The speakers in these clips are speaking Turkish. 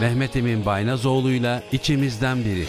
Mehmet Emin Baynazoğlu'yla içimizden biri.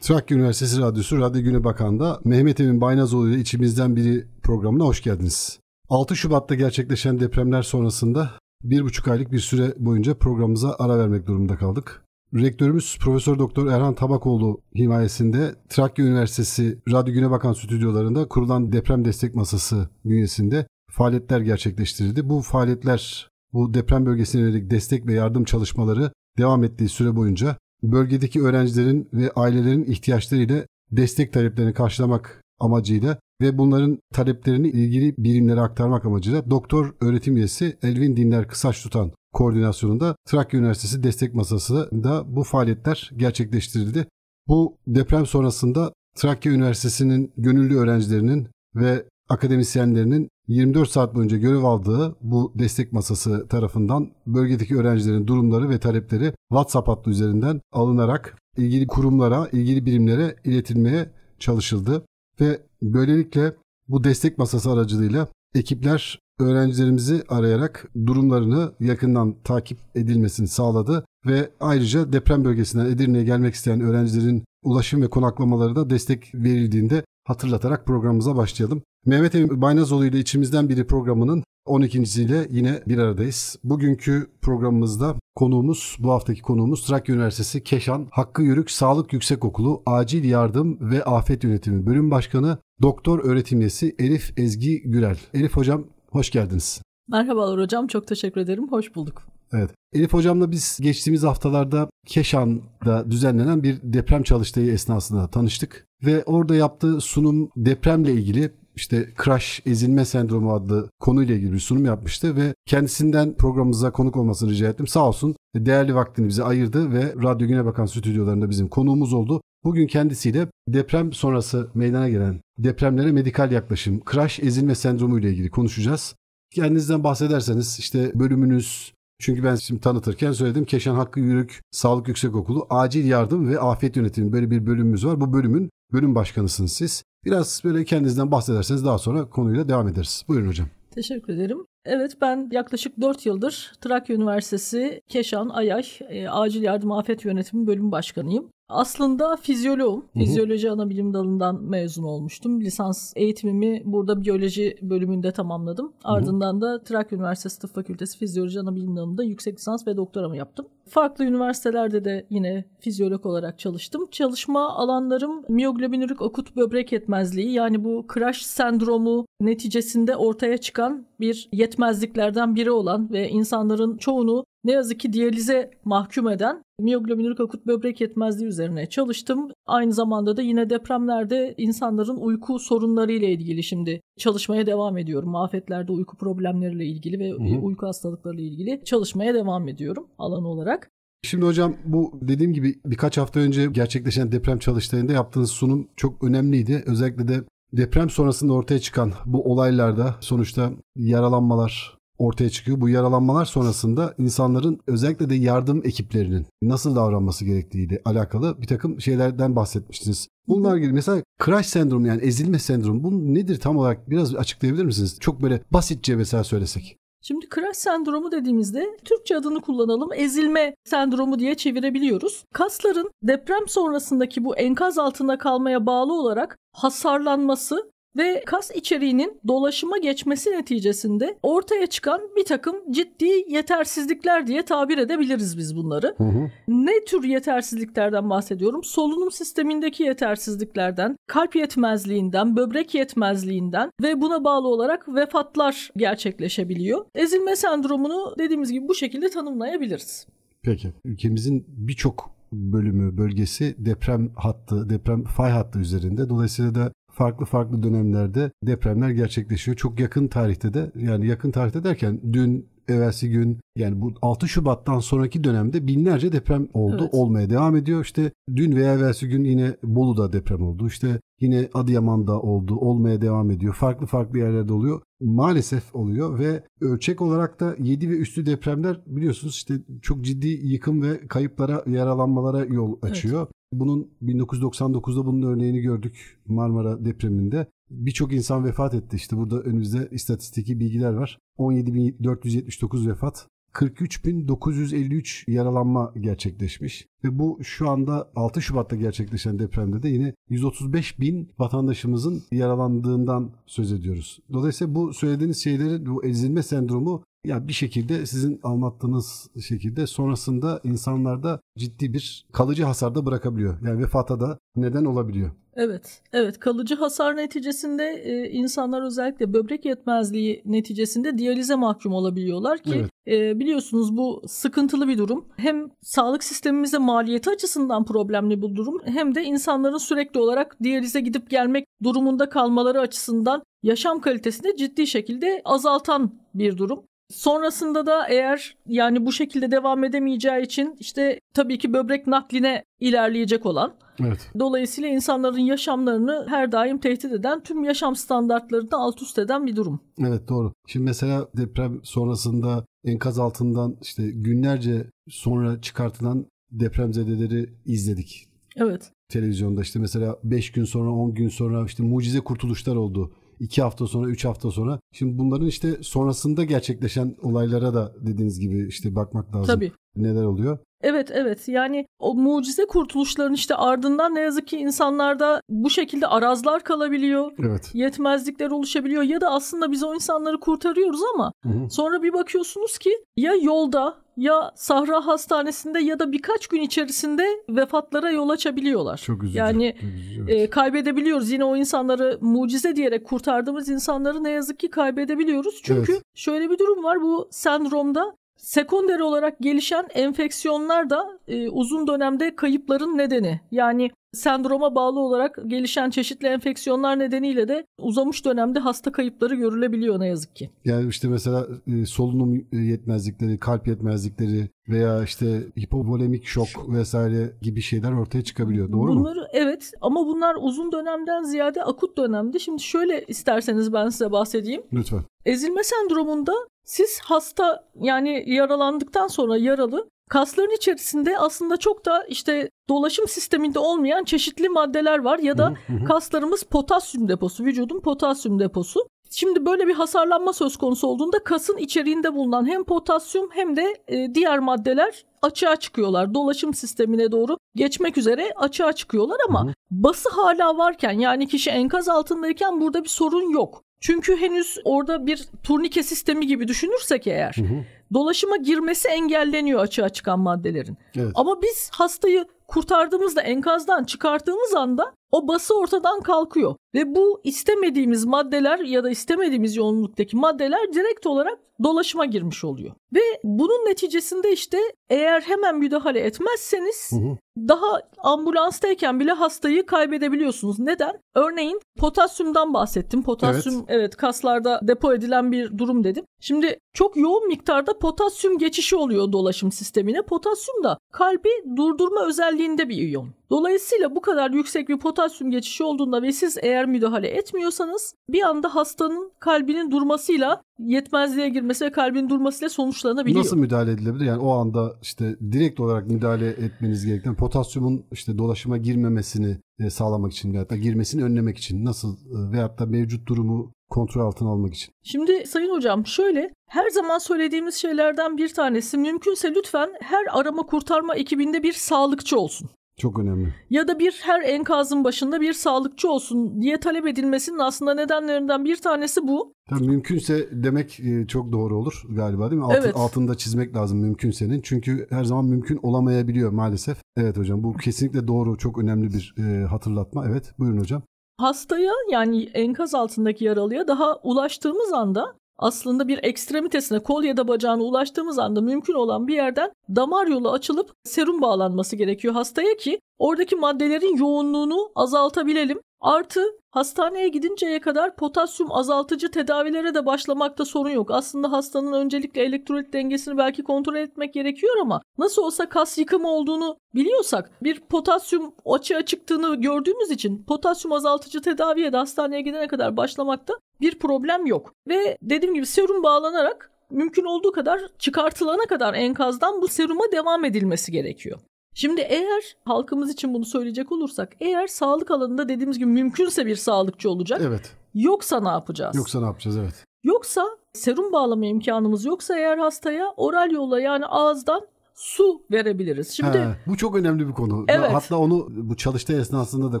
Trakya Üniversitesi Radyosu Radyo Güne Bakan'da Mehmet Emin Baynazoğlu ile içimizden biri programına hoş geldiniz. 6 Şubat'ta gerçekleşen depremler sonrasında bir buçuk aylık bir süre boyunca programımıza ara vermek durumunda kaldık. Rektörümüz Profesör Doktor Erhan Tabakoğlu himayesinde Trakya Üniversitesi Radyo Güne Bakan stüdyolarında kurulan deprem destek masası bünyesinde faaliyetler gerçekleştirildi. Bu faaliyetler bu deprem bölgesine yönelik destek ve yardım çalışmaları devam ettiği süre boyunca bölgedeki öğrencilerin ve ailelerin ihtiyaçlarıyla destek taleplerini karşılamak amacıyla ve bunların taleplerini ilgili birimlere aktarmak amacıyla doktor öğretim üyesi Elvin Dinler Kısaç Tutan koordinasyonunda Trakya Üniversitesi Destek Masası'nda bu faaliyetler gerçekleştirildi. Bu deprem sonrasında Trakya Üniversitesi'nin gönüllü öğrencilerinin ve akademisyenlerinin 24 saat boyunca görev aldığı bu destek masası tarafından bölgedeki öğrencilerin durumları ve talepleri WhatsApp hattı üzerinden alınarak ilgili kurumlara, ilgili birimlere iletilmeye çalışıldı ve böylelikle bu destek masası aracılığıyla ekipler öğrencilerimizi arayarak durumlarını yakından takip edilmesini sağladı ve ayrıca deprem bölgesinden Edirne'ye gelmek isteyen öğrencilerin ulaşım ve konaklamaları da destek verildiğinde hatırlatarak programımıza başlayalım. Mehmet Emin Baynazoğlu ile içimizden biri programının 12.siyle yine bir aradayız. Bugünkü programımızda konuğumuz, bu haftaki konuğumuz Trakya Üniversitesi Keşan Hakkı Yörük Sağlık Yüksekokulu Acil Yardım ve Afet Yönetimi Bölüm Başkanı Doktor Öğretim Üyesi Elif Ezgi Gürel. Elif Hocam hoş geldiniz. Merhabalar hocam, çok teşekkür ederim. Hoş bulduk. Evet. Elif Hocam'la biz geçtiğimiz haftalarda Keşan'da düzenlenen bir deprem çalıştığı esnasında tanıştık. Ve orada yaptığı sunum depremle ilgili işte crash ezilme sendromu adlı konuyla ilgili bir sunum yapmıştı ve kendisinden programımıza konuk olmasını rica ettim. Sağ olsun değerli vaktini bize ayırdı ve Radyo Güne Bakan stüdyolarında bizim konuğumuz oldu. Bugün kendisiyle deprem sonrası meydana gelen depremlere medikal yaklaşım, crash ezilme sendromu ile ilgili konuşacağız. Kendinizden bahsederseniz işte bölümünüz, çünkü ben şimdi tanıtırken söyledim Keşan Hakkı Yürük Sağlık Yüksekokulu Acil Yardım ve Afet Yönetimi böyle bir bölümümüz var. Bu bölümün bölüm başkanısınız siz. Biraz böyle kendinizden bahsederseniz daha sonra konuyla devam ederiz. Buyurun hocam. Teşekkür ederim. Evet ben yaklaşık 4 yıldır Trakya Üniversitesi Keşan Ayay e, Acil Yardım Afet Yönetimi Bölüm Başkanıyım. Aslında fizyoloğum. Fizyoloji ana bilim dalından mezun olmuştum. Lisans eğitimimi burada biyoloji bölümünde tamamladım. Ardından da Trakya Üniversitesi Tıp Fakültesi Fizyoloji ana bilim dalında yüksek lisans ve doktoramı yaptım. Farklı üniversitelerde de yine fizyolog olarak çalıştım. Çalışma alanlarım miyoglobinurik akut böbrek yetmezliği yani bu crash sendromu neticesinde ortaya çıkan bir yetmezliklerden biri olan ve insanların çoğunu ne yazık ki diyalize mahkum eden miyoglobinurik akut böbrek yetmezliği üzerine çalıştım. Aynı zamanda da yine depremlerde insanların uyku sorunları ile ilgili şimdi çalışmaya devam ediyorum. Afetlerde uyku problemleriyle ilgili ve hı hı. uyku hastalıklarıyla ilgili çalışmaya devam ediyorum alan olarak. Şimdi hocam bu dediğim gibi birkaç hafta önce gerçekleşen deprem çalıştayında yaptığınız sunum çok önemliydi. Özellikle de deprem sonrasında ortaya çıkan bu olaylarda sonuçta yaralanmalar, ortaya çıkıyor. Bu yaralanmalar sonrasında insanların özellikle de yardım ekiplerinin nasıl davranması gerektiğiyle alakalı bir takım şeylerden bahsetmiştiniz. Bunlar gibi mesela crash sendromu yani ezilme sendromu bu nedir tam olarak biraz açıklayabilir misiniz? Çok böyle basitçe mesela söylesek. Şimdi crash sendromu dediğimizde Türkçe adını kullanalım ezilme sendromu diye çevirebiliyoruz. Kasların deprem sonrasındaki bu enkaz altında kalmaya bağlı olarak hasarlanması ve kas içeriğinin dolaşıma geçmesi neticesinde ortaya çıkan bir takım ciddi yetersizlikler diye tabir edebiliriz biz bunları. Hı hı. Ne tür yetersizliklerden bahsediyorum? Solunum sistemindeki yetersizliklerden, kalp yetmezliğinden, böbrek yetmezliğinden ve buna bağlı olarak vefatlar gerçekleşebiliyor. Ezilme sendromunu dediğimiz gibi bu şekilde tanımlayabiliriz. Peki. Ülkemizin birçok bölümü, bölgesi deprem hattı, deprem fay hattı üzerinde. Dolayısıyla da farklı farklı dönemlerde depremler gerçekleşiyor. Çok yakın tarihte de yani yakın tarihte derken dün evvelsi gün yani bu 6 Şubat'tan sonraki dönemde binlerce deprem oldu. Evet. Olmaya devam ediyor. İşte dün veya evvelsi gün yine Bolu'da deprem oldu. İşte yine Adıyaman'da oldu. Olmaya devam ediyor. Farklı farklı yerlerde oluyor. Maalesef oluyor ve ölçek olarak da 7 ve üstü depremler biliyorsunuz işte çok ciddi yıkım ve kayıplara, yaralanmalara yol açıyor. Bunun 1999'da bunun örneğini gördük Marmara depreminde. Birçok insan vefat etti. İşte burada önümüzde istatistiki bilgiler var. 17.479 vefat, 43.953 yaralanma gerçekleşmiş. Ve bu şu anda 6 Şubat'ta gerçekleşen depremde de yine 135 bin vatandaşımızın yaralandığından söz ediyoruz. Dolayısıyla bu söylediğiniz şeylerin bu ezilme sendromu ya bir şekilde sizin anlattığınız şekilde sonrasında insanlarda ciddi bir kalıcı hasar da bırakabiliyor. Yani vefata da neden olabiliyor. Evet, evet kalıcı hasar neticesinde e, insanlar özellikle böbrek yetmezliği neticesinde diyalize mahkum olabiliyorlar ki Evet. e, biliyorsunuz bu sıkıntılı bir durum. Hem sağlık sistemimize maliyeti açısından problemli bu durum hem de insanların sürekli olarak diyalize gidip gelmek durumunda kalmaları açısından yaşam kalitesini ciddi şekilde azaltan bir durum. Sonrasında da eğer yani bu şekilde devam edemeyeceği için işte tabii ki böbrek nakline ilerleyecek olan Evet. Dolayısıyla insanların yaşamlarını her daim tehdit eden, tüm yaşam standartlarını alt üst eden bir durum. Evet doğru. Şimdi mesela deprem sonrasında enkaz altından işte günlerce sonra çıkartılan depremzedeleri izledik. Evet. Televizyonda işte mesela 5 gün sonra 10 gün sonra işte mucize kurtuluşlar oldu. 2 hafta sonra 3 hafta sonra. Şimdi bunların işte sonrasında gerçekleşen olaylara da dediğiniz gibi işte bakmak lazım. Tabii. Neler oluyor? Evet evet yani o mucize kurtuluşların işte ardından ne yazık ki insanlarda bu şekilde arazlar kalabiliyor. Evet. Yetmezlikler oluşabiliyor ya da aslında biz o insanları kurtarıyoruz ama Hı hı. sonra bir bakıyorsunuz ki ya yolda ya Sahra Hastanesi'nde ya da birkaç gün içerisinde vefatlara yol açabiliyorlar. Çok üzücü. Yani Çok üzücü, evet. e, kaybedebiliyoruz. Yine o insanları mucize diyerek kurtardığımız insanları ne yazık ki kaybedebiliyoruz. Çünkü Evet. şöyle bir durum var bu sendromda sekonder olarak gelişen enfeksiyonlar da e, uzun dönemde kayıpların nedeni. Yani sendroma bağlı olarak gelişen çeşitli enfeksiyonlar nedeniyle de uzamış dönemde hasta kayıpları görülebiliyor ne yazık ki. Yani işte mesela e, solunum yetmezlikleri, kalp yetmezlikleri veya işte hipovolemik şok vesaire gibi şeyler ortaya çıkabiliyor. Doğru mu? Bunları evet ama bunlar uzun dönemden ziyade akut dönemde. Şimdi şöyle isterseniz ben size bahsedeyim. Lütfen. Ezilme sendromunda siz hasta yani yaralandıktan sonra yaralı kasların içerisinde aslında çok da işte dolaşım sisteminde olmayan çeşitli maddeler var ya da kaslarımız potasyum deposu, vücudun potasyum deposu. Şimdi böyle bir hasarlanma söz konusu olduğunda kasın içeriğinde bulunan hem potasyum hem de e, diğer maddeler açığa çıkıyorlar. Dolaşım sistemine doğru geçmek üzere açığa çıkıyorlar ama bası hala varken yani kişi enkaz altındayken burada bir sorun yok. Çünkü henüz orada bir turnike sistemi gibi düşünürsek eğer Hı hı. dolaşıma girmesi engelleniyor açığa çıkan maddelerin. Evet. Ama biz hastayı kurtardığımızda enkazdan çıkarttığımız anda o bası ortadan kalkıyor. Ve bu istemediğimiz maddeler ya da istemediğimiz yoğunluktaki maddeler direkt olarak dolaşıma girmiş oluyor. Ve bunun neticesinde işte eğer hemen müdahale etmezseniz Hı hı. daha ambulanstayken bile hastayı kaybedebiliyorsunuz. Neden? Örneğin potasyumdan bahsettim. Potasyum evet. kaslarda depo edilen bir durum dedim. Şimdi çok yoğun miktarda potasyum geçişi oluyor dolaşım sistemine. Potasyum da kalbi durdurma özelliğinde bir iyon. Dolayısıyla bu kadar yüksek bir potasyum geçişi olduğunda ve siz eğer müdahale etmiyorsanız bir anda hastanın kalbinin durmasıyla yetmezliğe girmesi ve kalbin durmasıyla sonuçlanabiliyor. Nasıl müdahale edilebilir? Yani o anda işte direkt olarak müdahale etmeniz gereken potasyumun işte dolaşıma girmemesini e, sağlamak için veyahut da girmesini önlemek için nasıl e, veyahut da mevcut durumu kontrol altına almak için. Şimdi Sayın Hocam şöyle her zaman söylediğimiz şeylerden bir tanesi mümkünse lütfen her arama kurtarma ekibinde bir sağlıkçı olsun. Çok önemli. Ya da bir her enkazın başında bir sağlıkçı olsun diye talep edilmesinin aslında nedenlerinden bir tanesi bu. Tabii mümkünse demek e, çok doğru olur galiba değil mi? Altı- Evet. Altında çizmek lazım mümkünsenin. Çünkü her zaman mümkün olamayabiliyor maalesef. Evet hocam bu kesinlikle doğru çok önemli bir e, hatırlatma. Evet buyurun hocam. Hastaya yani enkaz altındaki yaralıya daha ulaştığımız anda aslında bir ekstremitesine kol ya da bacağına ulaştığımız anda mümkün olan bir yerden damar yolu açılıp serum bağlanması gerekiyor hastaya ki oradaki maddelerin yoğunluğunu azaltabilelim. Artı hastaneye gidinceye kadar potasyum azaltıcı tedavilere de başlamakta sorun yok. Aslında hastanın öncelikle elektrolit dengesini belki kontrol etmek gerekiyor ama nasıl olsa kas yıkımı olduğunu biliyorsak bir potasyum açığa çıktığını gördüğümüz için potasyum azaltıcı tedaviye de hastaneye gidene kadar başlamakta bir problem yok. Ve dediğim gibi serum bağlanarak mümkün olduğu kadar çıkartılana kadar enkazdan bu seruma devam edilmesi gerekiyor. Şimdi eğer halkımız için bunu söyleyecek olursak eğer sağlık alanında dediğimiz gibi mümkünse bir sağlıkçı olacak. Evet. Yoksa ne yapacağız? Yoksa ne yapacağız? Evet. Yoksa serum bağlama imkanımız yoksa eğer hastaya oral yolla yani ağızdan su verebiliriz. Şimdi He, bu çok önemli bir konu. Evet. Hatta onu bu çalıştay esnasında da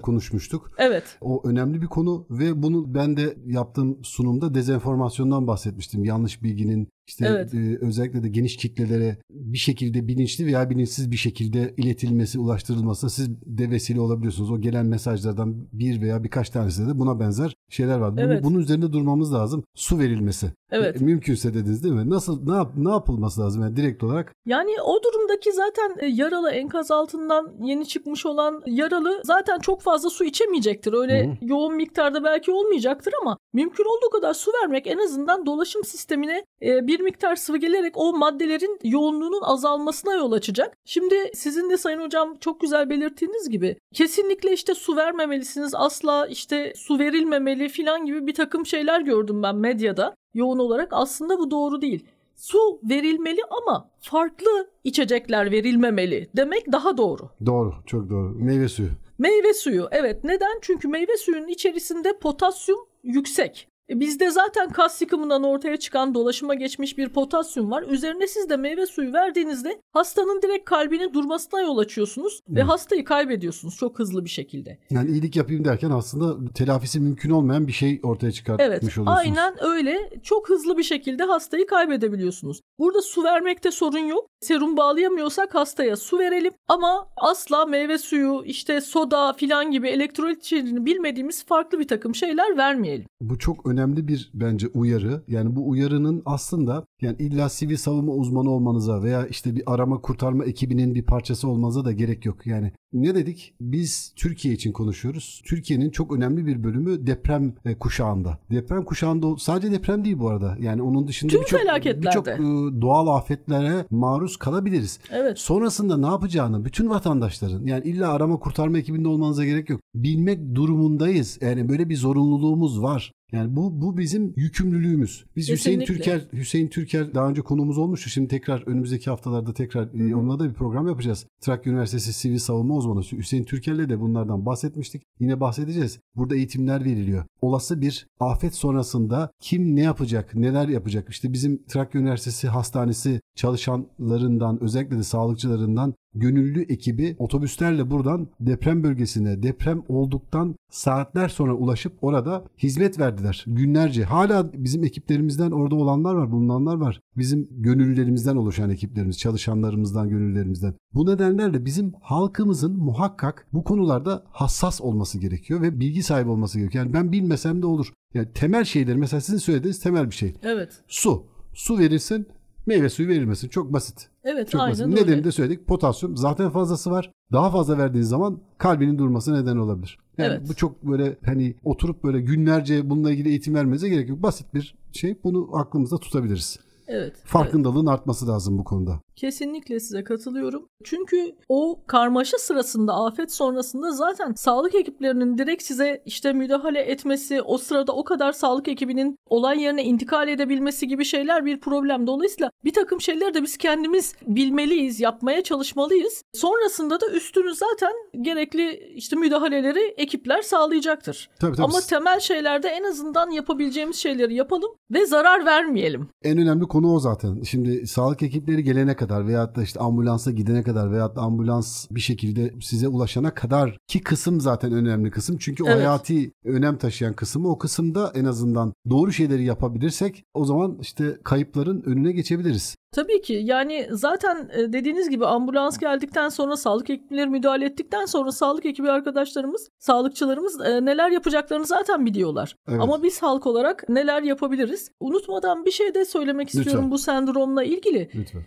konuşmuştuk. evet O önemli bir konu ve bunu ben de yaptığım sunumda dezenformasyondan bahsetmiştim. Yanlış bilginin işte Evet. e, özellikle de geniş kitlelere bir şekilde bilinçli veya bilinçsiz bir şekilde iletilmesi, ulaştırılması siz de vesile olabiliyorsunuz. O gelen mesajlardan bir veya birkaç tanesinde de buna benzer şeyler var. Bunu- Evet. bunun üzerinde durmamız lazım. Su verilmesi. Evet. E, mümkünse dediniz değil mi? Nasıl ne yap, ne yapılması lazım yani direkt olarak? Yani o durumdaki zaten e, yaralı enkaz altından yeni çıkmış olan yaralı zaten çok fazla su içemeyecektir. Öyle Hı yoğun miktarda belki olmayacaktır ama mümkün olduğu kadar su vermek en azından dolaşım sistemine e, bir miktar sıvı gelerek o maddelerin yoğunluğunun azalmasına yol açacak. Şimdi sizin de Sayın Hocam çok güzel belirttiğiniz gibi kesinlikle işte su vermemelisiniz asla işte su verilmemeli filan gibi bir takım şeyler gördüm ben medyada yoğun olarak. Aslında bu doğru değil. Su verilmeli ama farklı içecekler verilmemeli demek daha doğru. Doğru, çok doğru. Meyve suyu. Meyve suyu evet neden? Çünkü meyve suyunun içerisinde potasyum yüksek. E, Bizde zaten kas yıkımından ortaya çıkan dolaşıma geçmiş bir potasyum var. Üzerine siz de meyve suyu verdiğinizde hastanın direkt kalbinin durmasına yol açıyorsunuz ve Evet. hastayı kaybediyorsunuz çok hızlı bir şekilde. Yani iyilik yapayım derken aslında telafisi mümkün olmayan bir şey ortaya çıkartmış Evet oluyorsunuz. aynen öyle çok hızlı bir şekilde hastayı kaybedebiliyorsunuz. Burada su vermekte sorun yok. Serum bağlayamıyorsak hastaya su verelim ama asla meyve suyu işte soda filan gibi elektrolit içeriğini bilmediğimiz farklı bir takım şeyler vermeyelim. Bu çok önemli bir bence uyarı. Yani bu uyarının aslında yani illa sivil savunma uzmanı olmanıza veya işte bir arama kurtarma ekibinin bir parçası olmanıza da gerek yok. Yani ne dedik? Biz Türkiye için konuşuyoruz. Türkiye'nin çok önemli bir bölümü deprem e, kuşağında. Deprem kuşağında sadece deprem değil bu arada. Yani onun dışında birçok birçok e, doğal afetlere maruz kalabiliriz. Evet. Sonrasında ne yapacağını bütün vatandaşların yani illa arama kurtarma ekibinde olmanıza gerek yok. Bilmek durumundayız. Yani böyle bir zorunluluğumuz var. Yani bu bu bizim yükümlülüğümüz. Biz Hüseyin Kesinlikle. Türker Hüseyin Türker daha önce konuğumuz olmuştu. Şimdi tekrar önümüzdeki haftalarda tekrar e, onunla da bir program yapacağız. Trakya Üniversitesi Sivil Savunma Uzmanı Hüseyin Türker'le de bunlardan bahsetmiştik. Yine bahsedeceğiz. Burada eğitimler veriliyor. Olası bir afet sonrasında kim ne yapacak, neler yapacak? İşte bizim Trakya Üniversitesi Hastanesi çalışanlarından özellikle de sağlıkçılarından gönüllü ekibi otobüslerle buradan deprem bölgesine deprem olduktan saatler sonra ulaşıp orada hizmet verdiler. Günlerce. Hala bizim ekiplerimizden orada olanlar var, bulunanlar var. Bizim gönüllülerimizden oluşan ekiplerimiz, çalışanlarımızdan, gönüllülerimizden. Bu nedenlerle bizim halkımızın muhakkak bu konularda hassas olması gerekiyor ve bilgi sahibi olması gerekiyor. Yani ben bilmesem de olur. Yani temel şeyler mesela sizin söylediğiniz temel bir şey. Evet. Su. Su verilsin, meyve suyu verilmesin. Çok basit. Evet Çok basit. aynen Nedeni öyle. de söyledik. Potasyum zaten fazlası var. Daha fazla verdiğiniz zaman kalbinin durması neden olabilir. Yani Evet. bu çok böyle hani oturup böyle günlerce bununla ilgili eğitim vermenize gerek yok. Basit bir şey. Bunu aklımızda tutabiliriz. Evet. evet. Farkındalığın artması lazım bu konuda. Kesinlikle size katılıyorum. Çünkü o karmaşa sırasında, afet sonrasında zaten sağlık ekiplerinin direkt size işte müdahale etmesi, o sırada o kadar sağlık ekibinin olay yerine intikal edebilmesi gibi şeyler bir problem. Dolayısıyla bir takım şeyleri de biz kendimiz bilmeliyiz, yapmaya çalışmalıyız. Sonrasında da üstünü zaten gerekli işte müdahaleleri ekipler sağlayacaktır. Tabii tabii. Ama temel şeylerde en azından yapabileceğimiz şeyleri yapalım ve zarar vermeyelim. En önemli konu o zaten. Şimdi sağlık ekipleri gelene kadar veyahut da işte ambulansa gidene kadar veyahut da ambulans bir şekilde size ulaşana kadar ki kısım zaten önemli kısım. Çünkü o Evet. hayati önem taşıyan kısmı o kısımda en azından doğru şeyleri yapabilirsek o zaman işte kayıpların önüne geçebiliriz. Tabii ki yani zaten e, dediğiniz gibi ambulans geldikten sonra sağlık ekipleri müdahale ettikten sonra sağlık ekibi arkadaşlarımız, sağlıkçılarımız e, neler yapacaklarını zaten biliyorlar. Evet. Ama biz halk olarak neler yapabiliriz? Unutmadan bir şey de söylemek Lütfen. istiyorum bu sendromla ilgili. Lütfen.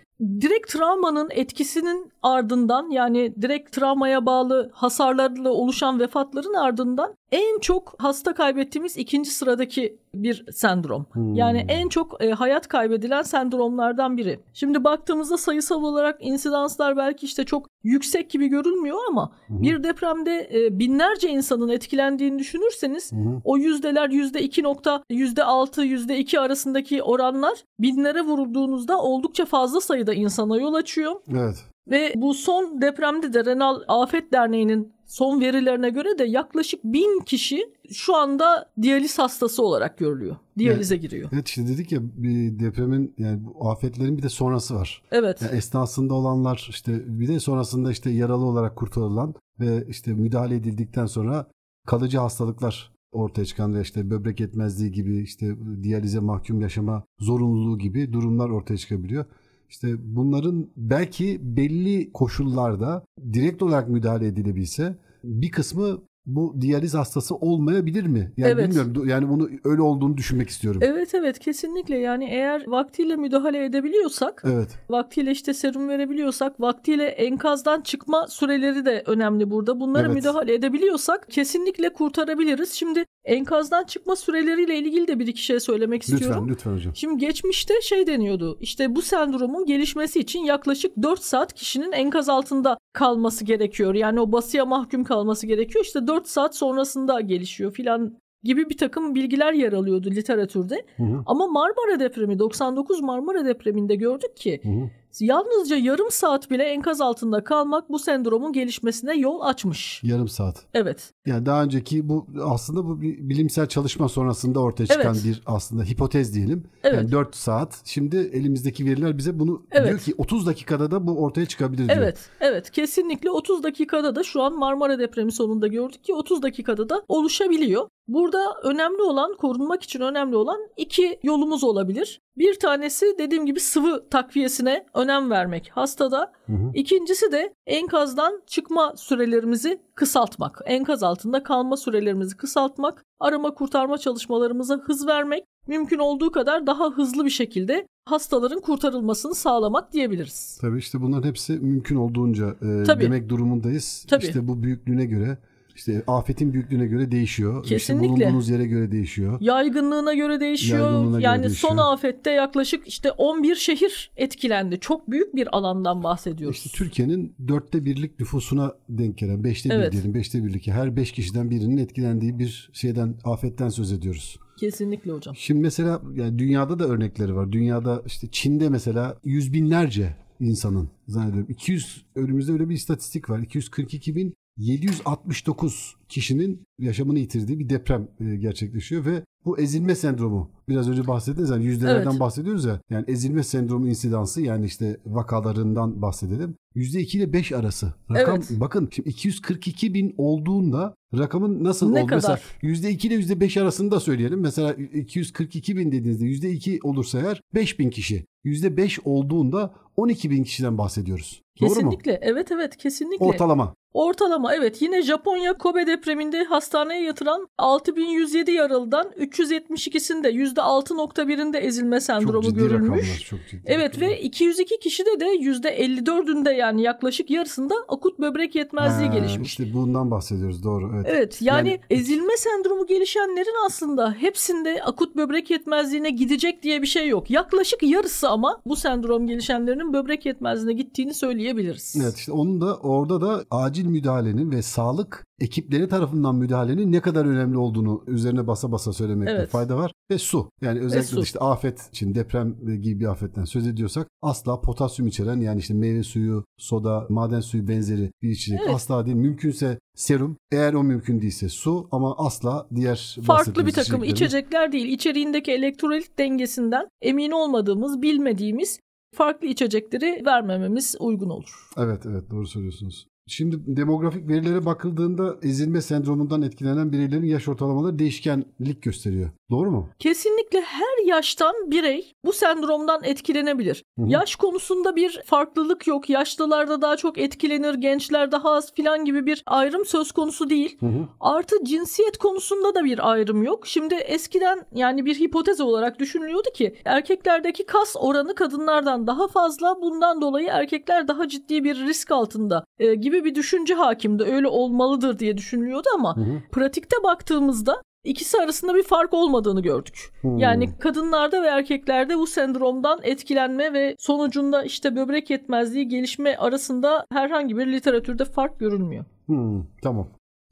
Direkt travmanın etkisinin ardından yani direkt travmaya bağlı hasarlarla oluşan vefatların ardından en çok hasta kaybettiğimiz ikinci sıradaki bir sendrom. Hmm. Yani en çok e, hayat kaybedilen sendromlardan biri. Şimdi baktığımızda sayısal olarak insidanslar belki işte çok yüksek gibi görülmüyor ama Hı. bir depremde e, binlerce insanın etkilendiğini düşünürseniz hı. o yüzdeler yüzde iki nokta yüzde altı yüzde iki arasındaki oranlar binlere vurulduğunuzda oldukça fazla sayıda insana yol açıyor. Evet. Ve bu son depremde de Renal Afet Derneği'nin son verilerine göre de yaklaşık bin kişi şu anda diyaliz hastası olarak görülüyor. Diyalize Evet. giriyor. Evet işte dedik ya bir depremin yani bu afetlerin bir de sonrası var. Evet. Yani esnasında olanlar işte bir de sonrasında işte yaralı olarak kurtarılan ve işte müdahale edildikten sonra kalıcı hastalıklar ortaya çıkan ve işte böbrek yetmezliği gibi işte diyalize mahkum yaşama zorunluluğu gibi durumlar ortaya çıkabiliyor. İşte bunların belki belli koşullarda direkt olarak müdahale edilebilse bir kısmı bu diyaliz hastası olmayabilir mi? Yani Evet. bilmiyorum. Yani bunu öyle olduğunu düşünmek istiyorum. Evet evet kesinlikle yani eğer vaktiyle müdahale edebiliyorsak Evet. vaktiyle işte serum verebiliyorsak vaktiyle enkazdan çıkma süreleri de önemli burada. Bunlara Evet. müdahale edebiliyorsak kesinlikle kurtarabiliriz. Şimdi enkazdan çıkma süreleriyle ilgili de bir iki şey söylemek istiyorum. Lütfen lütfen hocam. Şimdi geçmişte şey deniyordu. İşte bu sendromun gelişmesi için yaklaşık 4 saat kişinin enkaz altında kalması gerekiyor. Yani o basıya mahkum kalması gerekiyor. İşte 4 saat sonrasında gelişiyor filan gibi bir takım bilgiler yer alıyordu literatürde. Hı hı. Ama Marmara depremi 99 Marmara depreminde gördük ki Hı hı. Yalnızca yarım saat bile enkaz altında kalmak bu sendromun gelişmesine yol açmış. Yarım saat. Evet. Yani daha önceki bu aslında bu bir bilimsel çalışma sonrasında ortaya çıkan Evet. bir aslında hipotez diyelim. Evet. Yani 4 saat. Şimdi elimizdeki veriler bize bunu Evet. diyor ki 30 dakikada da bu ortaya çıkabilir diyor. Evet, evet kesinlikle 30 dakikada da şu an Marmara depremi sonunda gördük ki 30 dakikada da oluşabiliyor. Burada önemli olan, korunmak için önemli olan iki yolumuz olabilir. Bir tanesi dediğim gibi sıvı takviyesine önem vermek hastada. Hı hı. İkincisi de enkazdan çıkma sürelerimizi kısaltmak. Enkaz altında kalma sürelerimizi kısaltmak, arama kurtarma çalışmalarımıza hız vermek, mümkün olduğu kadar daha hızlı bir şekilde hastaların kurtarılmasını sağlamak diyebiliriz. Tabii işte bunların hepsi mümkün olduğunca e, Tabii. demek durumundayız. Tabii. İşte bu büyüklüğüne göre işte afetin büyüklüğüne göre değişiyor. Kesinlikle. İşte bulunduğunuz yere göre değişiyor. Yaygınlığına göre değişiyor. Yaygınlığına göre yani değişiyor. son afette yaklaşık işte 11 şehir etkilendi. Çok büyük bir alandan bahsediyoruz. İşte Türkiye'nin dörtte birlik nüfusuna denk gelen, beşte Evet. bir diyelim, beşte birlik. Her beş kişiden birinin etkilendiği bir şeyden, afetten söz ediyoruz. Kesinlikle hocam. Şimdi mesela yani dünyada da örnekleri var. Dünyada işte Çin'de mesela yüz binlerce insanın zannediyorum 200 önümüzde öyle bir istatistik var. 242 bin 769 kişinin yaşamını yitirdiği bir deprem e, gerçekleşiyor ve bu ezilme sendromu biraz önce bahsettiniz yani yüzdelerden Evet. bahsediyoruz ya yani ezilme sendromu insidansı yani işte vakalarından bahsedelim %2 ile 5 arası rakam Evet. bakın şimdi 242 bin olduğunda rakamın nasıl Ne oldu mesela kadar? %2 ile %5 arasını da söyleyelim mesela 242 bin dediğinizde %2 olursa eğer 5 bin kişi %5 olduğunda 12 bin kişiden bahsediyoruz Doğru mu? Kesinlikle. Evet evet kesinlikle. Ortalama. Ortalama evet yine Japonya Kobe depreminde hastaneye yatıran 6107 yaralıdan 372'sinde %6.1'inde ezilme Çok sendromu ciddi görülmüş. rakamlar. Çok ciddi Evet rakamlar. ve 202 kişide de %54'ünde yani yaklaşık yarısında akut böbrek yetmezliği Ha, gelişmiş. İşte bundan bahsediyoruz doğru. Evet. Evet yani, Yani- ezilme sendromu gelişenlerin aslında hepsinde akut böbrek yetmezliğine gidecek diye bir şey yok. Yaklaşık yarısı ama bu sendrom gelişenlerinin böbrek yetmezliğine gittiğini söyleyebiliriz. Evet işte onun da orada da acil müdahalenin ve sağlık ekipleri tarafından müdahalenin ne kadar önemli olduğunu üzerine basa basa söylemekte Evet. fayda var. Ve su. Yani özellikle su. işte afet için deprem gibi bir afetten söz ediyorsak asla potasyum içeren yani işte meyve suyu, soda, maden suyu benzeri bir içecek Evet. asla değil. Mümkünse serum. Eğer o mümkün değilse su ama asla diğer Farklı bir takım içeceklerin- içecekler değil. İçeriğindeki elektrolit dengesinden emin olmadığımız, bilmediğimiz farklı içecekleri vermememiz uygun olur. Evet evet doğru söylüyorsunuz. Şimdi demografik verilere bakıldığında ezilme sendromundan etkilenen bireylerin yaş ortalamaları değişkenlik gösteriyor. Doğru mu? Kesinlikle her yaştan birey bu sendromdan etkilenebilir. Hı hı. Yaş konusunda bir farklılık yok. Yaşlılarda daha çok etkilenir, gençler daha az filan gibi bir ayrım söz konusu değil. Hı hı. Artı cinsiyet konusunda da bir ayrım yok. Şimdi eskiden yani bir hipotez olarak düşünülüyordu ki erkeklerdeki kas oranı kadınlardan daha fazla. Bundan dolayı erkekler daha ciddi bir risk altında e, gibi bir düşünce hakimdi. Öyle olmalıdır diye düşünülüyordu ama Hı hı. pratikte baktığımızda ikisi arasında bir fark olmadığını gördük. Hmm. Yani kadınlarda ve erkeklerde bu sendromdan etkilenme ve sonucunda işte böbrek yetmezliği gelişme arasında herhangi bir literatürde fark görülmüyor. Hmm, tamam.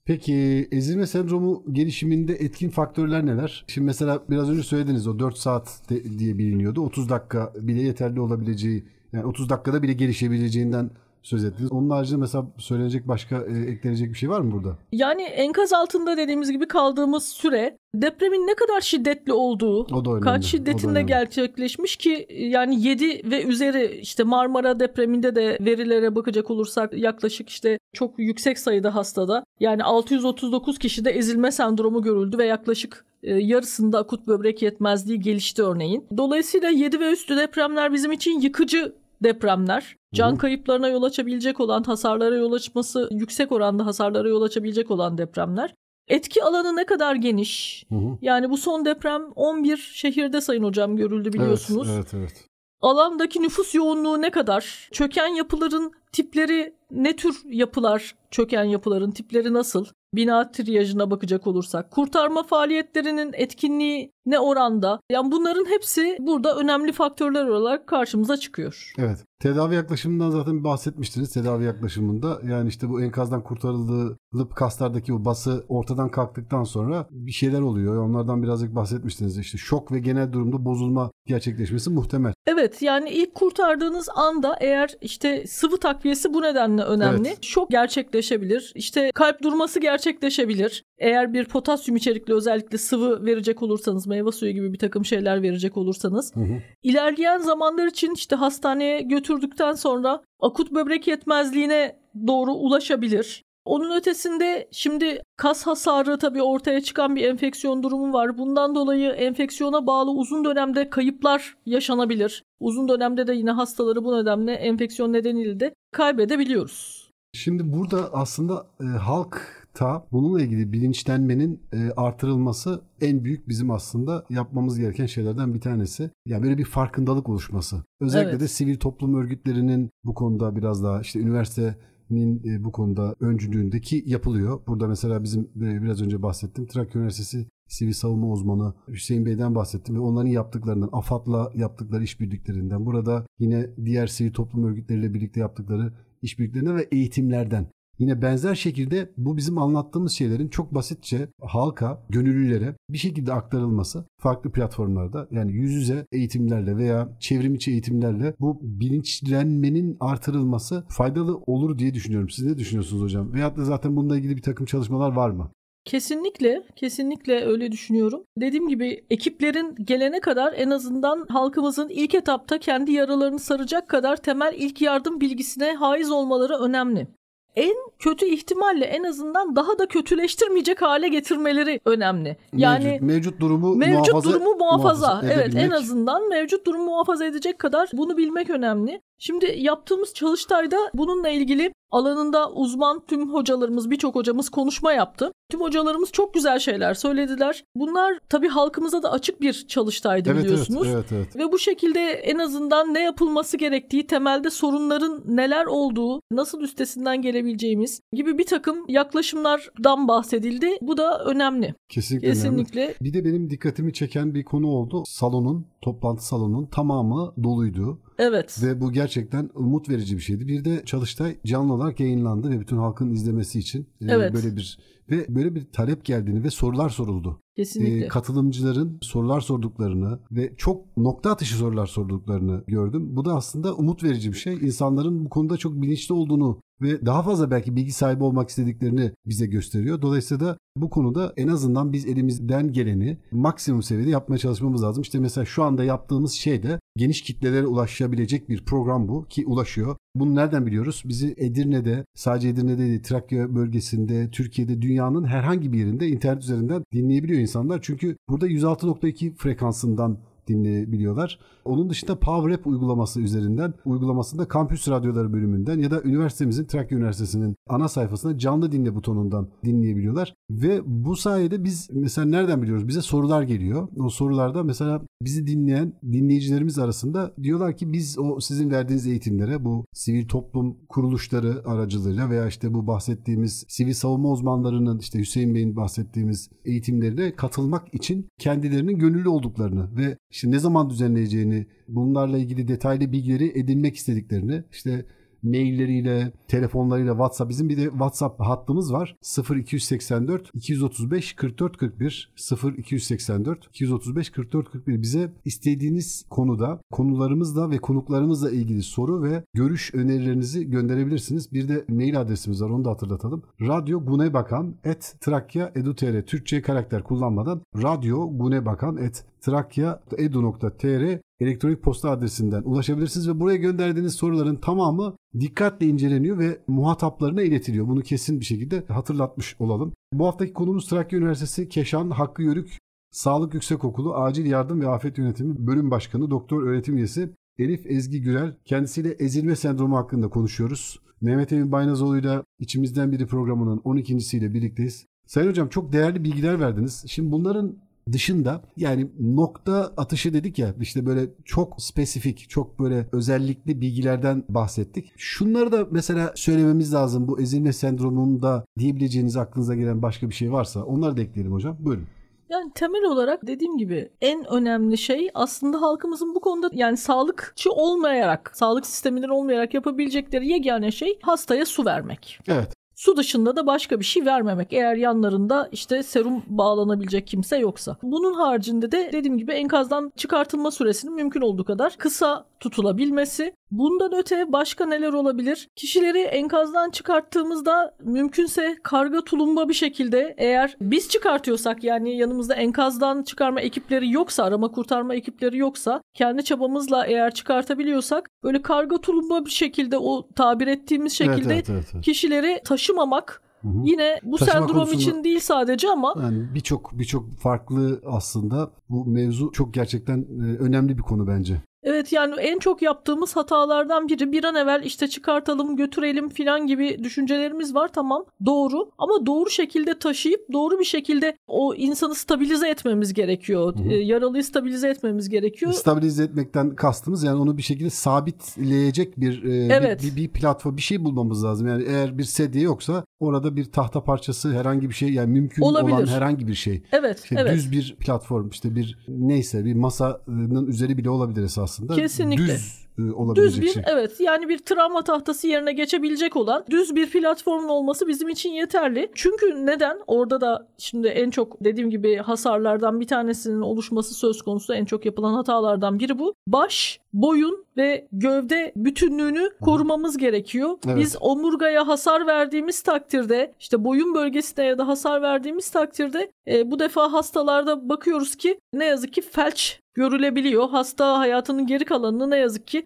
Peki ezilme sendromu gelişiminde etkin faktörler neler? Şimdi mesela biraz önce söylediniz o 4 saat de- diye biliniyordu. 30 dakika bile yeterli olabileceği yani 30 dakikada bile gelişebileceğinden söz ettiniz. Onun haricinde mesela söylenecek başka e, eklenecek bir şey var mı burada? Yani enkaz altında dediğimiz gibi kaldığımız süre depremin ne kadar şiddetli olduğu, kaç şiddetinde gerçekleşmiş ki yani 7 ve üzeri işte Marmara depreminde de verilere bakacak olursak yaklaşık işte çok yüksek sayıda hastada yani 639 kişide ezilme sendromu görüldü ve yaklaşık e, yarısında akut böbrek yetmezliği gelişti örneğin. Dolayısıyla 7 ve üstü depremler bizim için yıkıcı depremler. Can kayıplarına yol açabilecek olan, hasarlara yol açması, yüksek oranda hasarlara yol açabilecek olan depremler. Etki alanı ne kadar geniş? Hı hı. Yani bu son deprem 11 şehirde sayın hocam görüldü biliyorsunuz. Evet, evet, evet. Alandaki nüfus yoğunluğu ne kadar? Çöken yapıların tipleri ne tür yapılar? Çöken yapıların tipleri nasıl? Bina triyajına bakacak olursak. Kurtarma faaliyetlerinin etkinliği ne oranda? Yani bunların hepsi burada önemli faktörler olarak karşımıza çıkıyor. Evet. Tedavi yaklaşımından zaten bahsetmiştiniz. Tedavi yaklaşımında yani işte bu enkazdan kurtarıldığı lıp kaslardaki o bası ortadan kalktıktan sonra bir şeyler oluyor. Onlardan birazcık bahsetmiştiniz. İşte şok ve genel durumda bozulma gerçekleşmesi muhtemel. Evet yani ilk kurtardığınız anda eğer işte sıvı takviyesi bu nedenle önemli. Evet. Şok gerçekleşebilir. İşte kalp durması gerçekleşebilir. Eğer bir potasyum içerikli özellikle sıvı verecek olursanız meyve suyu gibi bir takım şeyler verecek olursanız Hı hı. ilerleyen zamanlar için işte hastaneye götürdükten sonra akut böbrek yetmezliğine doğru ulaşabilir. Onun ötesinde şimdi kas hasarı tabii ortaya çıkan bir enfeksiyon durumu var. Bundan dolayı enfeksiyona bağlı uzun dönemde kayıplar yaşanabilir. Uzun dönemde de yine hastaları bu nedenle enfeksiyon nedeniyle de kaybedebiliyoruz. Şimdi burada aslında e, halkta bununla ilgili bilinçlenmenin e, artırılması en büyük bizim aslında yapmamız gereken şeylerden bir tanesi. Yani böyle bir farkındalık oluşması. Özellikle Evet. de sivil toplum örgütlerinin bu konuda biraz daha işte üniversitenin e, bu konuda öncülüğündeki yapılıyor. Burada mesela bizim e, biraz önce bahsettim Trakya Üniversitesi sivil savunma uzmanı Hüseyin Bey'den bahsettim ve onların yaptıklarından, AFAD'la yaptıkları işbirliklerinden, burada yine diğer sivil toplum örgütleriyle birlikte yaptıkları işbirliklerinden ve eğitimlerden. Yine benzer şekilde bu bizim anlattığımız şeylerin çok basitçe halka, gönüllülere bir şekilde aktarılması farklı platformlarda yani yüz yüze eğitimlerle veya çevrim içi eğitimlerle bu bilinçlenmenin artırılması faydalı olur diye düşünüyorum. Siz ne düşünüyorsunuz hocam? Veyahut da zaten bununla ilgili bir takım çalışmalar var mı? Kesinlikle, kesinlikle öyle düşünüyorum. Dediğim gibi ekiplerin gelene kadar en azından halkımızın ilk etapta kendi yaralarını saracak kadar temel ilk yardım bilgisine haiz olmaları önemli. En kötü ihtimalle en azından daha da kötüleştirmeyecek hale getirmeleri önemli. Yani mevcut, mevcut durumu mevcut muhafaza, durumu muhafaza. evet en azından mevcut durumu muhafaza edecek kadar bunu bilmek önemli. Şimdi yaptığımız çalıştayda bununla ilgili alanında uzman tüm hocalarımız, birçok hocamız konuşma yaptı. Tüm hocalarımız çok güzel şeyler söylediler. Bunlar tabii halkımıza da açık bir çalıştaydı Evet, biliyorsunuz. evet, evet, evet. Ve bu şekilde en azından ne yapılması gerektiği, temelde sorunların neler olduğu, nasıl üstesinden gelebileceğimiz gibi bir takım yaklaşımlardan bahsedildi. Bu da önemli. Kesinlikle, önemli. Kesinlikle. Bir de benim dikkatimi çeken bir konu oldu. Salonun, toplantı salonunun tamamı doluydu. Evet. Ve bu gerçekten umut verici bir şeydi. Bir de Çalıştay canlı olarak yayınlandı ve bütün halkın izlemesi için e, Evet. böyle bir ve böyle bir talep geldiğini ve sorular soruldu. Kesinlikle. E, katılımcıların sorular sorduklarını ve çok nokta atışı sorular sorduklarını gördüm. Bu da aslında umut verici bir şey. İnsanların bu konuda çok bilinçli olduğunu ve daha fazla belki bilgi sahibi olmak istediklerini bize gösteriyor. Dolayısıyla da bu konuda en azından biz elimizden geleni maksimum seviyede yapmaya çalışmamız lazım. İşte mesela şu anda yaptığımız şey de geniş kitlelere ulaşabilecek bir program bu ki ulaşıyor. Bunu nereden biliyoruz? Bizi Edirne'de, sadece Edirne'de değil, Trakya bölgesinde, Türkiye'de, dünyanın herhangi bir yerinde internet üzerinden dinleyebiliyor insanlar. Çünkü burada 106.2 frekansından dinleyebiliyorlar. Onun dışında Power App uygulaması üzerinden uygulamasında kampüs radyoları bölümünden ya da üniversitemizin Trakya Üniversitesi'nin ana sayfasında canlı dinle butonundan dinleyebiliyorlar. Ve bu sayede biz mesela nereden biliyoruz? Bize sorular geliyor. O sorularda mesela bizi dinleyen dinleyicilerimiz arasında diyorlar ki biz o sizin verdiğiniz eğitimlere bu sivil toplum kuruluşları aracılığıyla veya işte bu bahsettiğimiz sivil savunma uzmanlarının işte Hüseyin Bey'in bahsettiğimiz eğitimlerine katılmak için kendilerinin gönüllü olduklarını ve işte ne zaman düzenleyeceğini bunlarla ilgili detaylı bilgileri edinmek istediklerini işte mailleriyle, telefonlarıyla WhatsApp bizim bir de WhatsApp hattımız var. 0284 235 44 41 0284 235 44 41 bize istediğiniz konuda konularımızla ve konuklarımızla ilgili soru ve görüş önerilerinizi gönderebilirsiniz. Bir de mail adresimiz var onu da hatırlatalım. Radyo Gunebakan et Trakya Edu.tr Türkçe karakter kullanmadan Radyo Gunebakan et trakya.edu.tr elektronik posta adresinden ulaşabilirsiniz ve buraya gönderdiğiniz soruların tamamı dikkatle inceleniyor ve muhataplarına iletiliyor. Bunu kesin bir şekilde hatırlatmış olalım. Bu haftaki konumuz Trakya Üniversitesi Keşan Hakkı Yörük Sağlık Yüksekokulu Acil Yardım ve Afet Yönetimi Bölüm Başkanı Doktor Öğretim Üyesi Elif Ezgi Gürel. Kendisiyle ezilme sendromu hakkında konuşuyoruz. Mehmet Emin Baynazoğlu'yla içimizden biri programının 12.siyle birlikteyiz. Sayın Hocam çok değerli bilgiler verdiniz. Şimdi bunların dışında yani nokta atışı dedik ya işte böyle çok spesifik, çok böyle özellikli bilgilerden bahsettik. Şunları da mesela söylememiz lazım bu ezilme sendromunda diyebileceğiniz aklınıza gelen başka bir şey varsa onları da ekleyelim hocam. Buyurun. Yani temel olarak dediğim gibi en önemli şey aslında halkımızın bu konuda yani sağlıkçı olmayarak, sağlık sisteminin olmayarak yapabilecekleri yegane şey hastaya su vermek. Evet. Su dışında da başka bir şey vermemek eğer yanlarında işte serum bağlanabilecek kimse yoksa. Bunun haricinde de dediğim gibi enkazdan çıkartılma süresinin mümkün olduğu kadar kısa tutulabilmesi. Bundan öte başka neler olabilir? Kişileri enkazdan çıkarttığımızda mümkünse karga tulumba bir şekilde eğer biz çıkartıyorsak yani yanımızda enkazdan çıkarma ekipleri yoksa arama kurtarma ekipleri yoksa kendi çabamızla eğer çıkartabiliyorsak böyle karga tulumba bir şekilde o tabir ettiğimiz şekilde evet, evet, evet. kişileri taşımamak Hı hı. Yine bu Taşıma sendrom konusunda- için değil sadece ama Yani birçok birçok farklı aslında bu mevzu çok gerçekten e, önemli bir konu bence. Evet yani en çok yaptığımız hatalardan biri bir an evvel işte çıkartalım götürelim filan gibi düşüncelerimiz var tamam doğru ama doğru şekilde taşıyıp doğru bir şekilde o insanı stabilize etmemiz gerekiyor. Hı hı. E, Yaralıyı stabilize etmemiz gerekiyor. Stabilize etmekten kastımız yani onu bir şekilde sabitleyecek bir, e, Evet. bir, bir, bir platform bir şey bulmamız lazım. Yani eğer bir sedye yoksa orada bir tahta parçası herhangi bir şey yani mümkün Olabilir. olan herhangi bir şey. Evet, İşte evet. Düz bir platform işte bir neyse bir masanın üzeri bile olabilir esasında. Kesinlikle. Düz e, olabilecek Düz bir şey. evet yani bir travma tahtası yerine geçebilecek olan düz bir platformun olması bizim için yeterli. Çünkü neden? Orada da şimdi en çok dediğim gibi hasarlardan bir tanesinin oluşması söz konusu en çok yapılan hatalardan biri bu. Baş, boyun ve gövde bütünlüğünü korumamız gerekiyor. Evet. Biz omurgaya hasar verdiğimiz takdirde işte boyun bölgesine ya da hasar verdiğimiz takdirde e, bu defa hastalarda bakıyoruz ki ne yazık ki felç görülebiliyor. Hasta hayatının geri kalanını ne yazık ki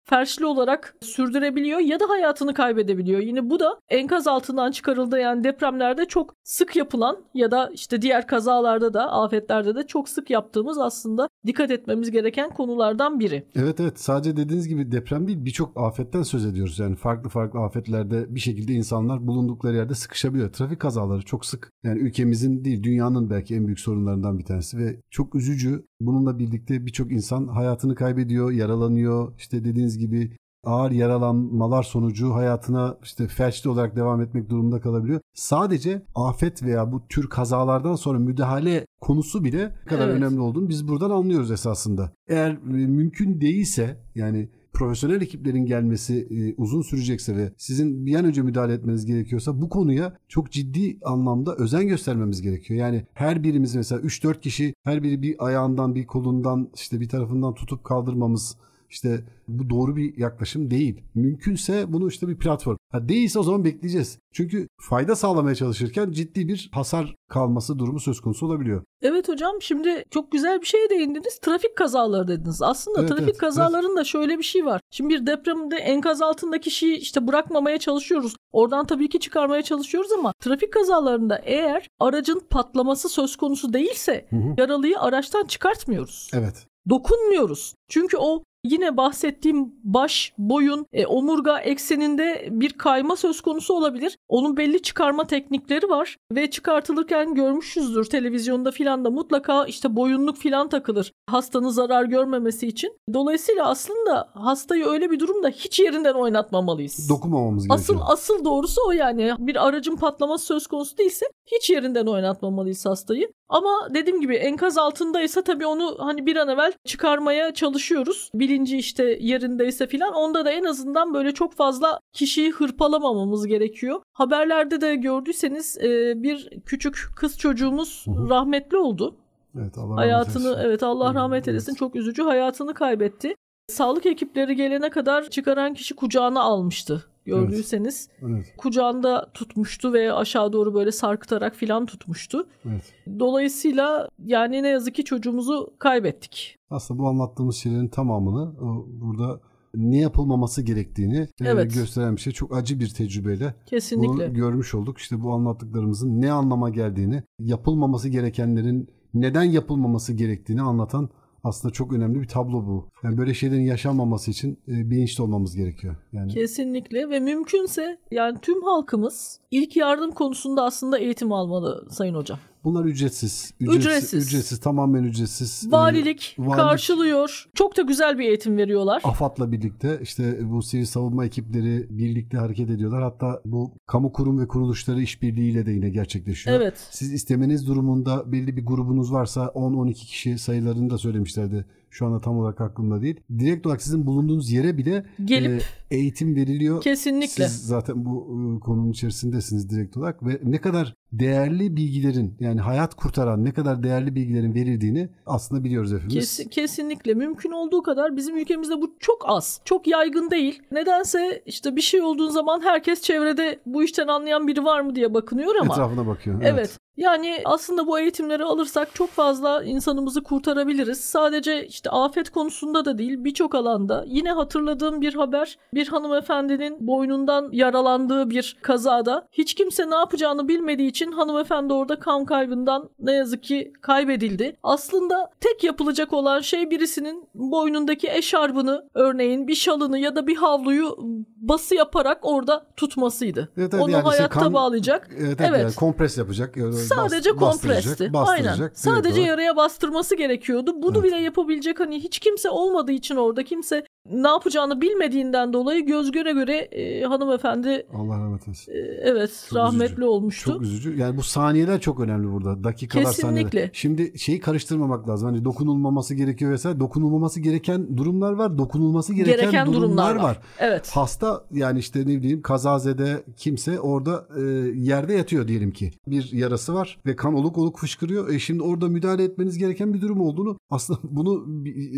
felçli olarak sürdürebiliyor ya da hayatını kaybedebiliyor. Yine bu da enkaz altından çıkarıldığı yani depremlerde çok sık yapılan ya da işte diğer kazalarda da afetlerde de çok sık yaptığımız aslında dikkat etmemiz gereken konulardan biri. Evet evet sadece dediğiniz gibi deprem değil birçok afetten söz ediyoruz. Yani farklı farklı afetlerde bir şekilde insanlar bulundukları yerde sıkışabiliyor. Trafik kazaları çok sık. Yani ülkemizin değil dünyanın belki en büyük sorunlarından bir tanesi ve çok üzücü. Bununla birlikte birçok insan hayatını kaybediyor, yaralanıyor. İşte dediğiniz gibi ağır yaralanmalar sonucu hayatına işte felçli olarak devam etmek durumunda kalabiliyor. Sadece afet veya bu tür kazalardan sonra müdahale konusu bile ne kadar Evet. önemli olduğunu biz buradan anlıyoruz esasında. Eğer e, mümkün değilse yani profesyonel ekiplerin gelmesi e, uzun sürecekse ve sizin bir an önce müdahale etmeniz gerekiyorsa bu konuya çok ciddi anlamda özen göstermemiz gerekiyor. Yani her birimiz mesela 3-4 kişi her biri bir ayağından bir kolundan işte bir tarafından tutup kaldırmamız işte bu doğru bir yaklaşım değil. Mümkünse bunu işte bir platform. Ha değilse o zaman bekleyeceğiz. Çünkü fayda sağlamaya çalışırken ciddi bir hasar kalması durumu söz konusu olabiliyor. Evet hocam şimdi çok güzel bir şeye değindiniz. Trafik kazaları dediniz. Aslında Evet, trafik evet, kazalarında şöyle bir şey var. Şimdi bir depremde enkaz altındaki kişiyi işte bırakmamaya çalışıyoruz. Oradan tabii ki çıkarmaya çalışıyoruz ama trafik kazalarında eğer aracın patlaması söz konusu değilse Hı hı. yaralıyı araçtan çıkartmıyoruz. Evet. Dokunmuyoruz. Çünkü o Yine bahsettiğim baş, boyun, e, omurga ekseninde bir kayma söz konusu olabilir. Onun belli çıkarma teknikleri var ve çıkartılırken görmüşüzdür televizyonda filan da mutlaka işte boyunluk filan takılır hastanın zarar görmemesi için. Dolayısıyla aslında hastayı öyle bir durumda hiç yerinden oynatmamalıyız. Dokunmamamız Asıl gerekiyor. asıl doğrusu o yani. Bir aracın patlaması söz konusu değilse hiç yerinden oynatmamalıyız hastayı. Ama dediğim gibi enkaz altındaysa tabii onu hani bir an evvel çıkarmaya çalışıyoruz. Bilinci işte yerindeyse filan. Onda da en azından böyle çok fazla kişiyi hırpalamamamız gerekiyor. Haberlerde de gördüyseniz e, bir küçük kız çocuğumuz Hı hı. rahmetli oldu. Evet Allah rahmet Hayatını eylesin. evet Allah rahmet eylesin çok üzücü hayatını kaybetti. Sağlık ekipleri gelene kadar çıkaran kişi kucağına almıştı gördüyseniz. Evet, Kucağında tutmuştu ve aşağı doğru böyle sarkıtarak filan tutmuştu. evet. Dolayısıyla yani ne yazık ki çocuğumuzu kaybettik. Aslında bu anlattığımız şeylerin tamamını o, burada ne yapılmaması gerektiğini e, Evet. gösteren bir şey. Çok acı bir tecrübeyle Kesinlikle. bunu görmüş olduk. İşte bu anlattıklarımızın ne anlama geldiğini, yapılmaması gerekenlerin neden yapılmaması gerektiğini anlatan aslında çok önemli bir tablo bu. Yani böyle şeylerin yaşanmaması için e, bilinçli olmamız gerekiyor. Yani Kesinlikle ve mümkünse yani tüm halkımız ilk yardım konusunda aslında eğitim almalı Sayın Hocam. Bunlar ücretsiz. Ücretsiz. Ücretsiz, tamamen ücretsiz. E, Valilik, valilik- karşılıyor. Çok da güzel bir eğitim veriyorlar. AFAD'la birlikte işte bu sivil savunma ekipleri birlikte hareket ediyorlar. Hatta bu kamu kurum ve kuruluşları işbirliğiyle de yine gerçekleşiyor. Evet. Siz istemeniz durumunda belli bir grubunuz varsa 10-12 kişi sayılarını da söylemişlerdi. Şu anda tam olarak aklımda değil. Direkt olarak sizin bulunduğunuz yere bile Gelip e, eğitim veriliyor. kesinlikle. Siz zaten bu e, konunun içerisindesiniz direkt olarak ve ne kadar değerli bilgilerin yani hayat kurtaran ne kadar değerli bilgilerin verildiğini aslında biliyoruz hepimiz. Kes- kesinlikle mümkün olduğu kadar bizim ülkemizde bu çok az. Çok yaygın değil. Nedense işte bir şey olduğu zaman herkes çevrede bu işten anlayan biri var mı diye bakınıyor ama. Etrafına bakıyor. Evet. Yani aslında bu eğitimleri alırsak çok fazla insanımızı kurtarabiliriz. Sadece işte afet konusunda da değil birçok alanda. Yine hatırladığım bir haber bir hanımefendinin boynundan yaralandığı bir kazada hiç kimse ne yapacağını bilmediği için hanımefendi orada kan kaybından ne yazık ki kaybedildi. Aslında tek yapılacak olan şey birisinin boynundaki eşarbını örneğin bir şalını ya da bir havluyu bası yaparak orada tutmasıydı. Evet, evet, Onu yani işte hayatta kan- bağlayacak. Evet, evet, Evet. yani kompres yapacak. Sadece bas- kompresti. Aynen. Sadece olarak. yaraya bastırması gerekiyordu. Bunu Evet. bile yapabilecek hani hiç kimse olmadığı için orada kimse ne yapacağını bilmediğinden dolayı göz göre göre e, hanımefendi Allah rahmet eylesin. e, evet Çok rahmetli üzücü. olmuştu. Çok üzücü. Yani bu saniyeler çok önemli burada. Dakikalar Kesinlikle. saniyeler. Şimdi şeyi karıştırmamak lazım. Hani dokunulmaması gerekiyor vesaire. Dokunulmaması gereken durumlar var. Dokunulması gereken, Gereken durumlar, durumlar var. var. Evet. Hasta yani işte ne bileyim kazazede kimse orada e, yerde yatıyor diyelim ki. Bir yarası var ve kan oluk oluk fışkırıyor. E şimdi orada müdahale etmeniz gereken bir durum olduğunu aslında bunu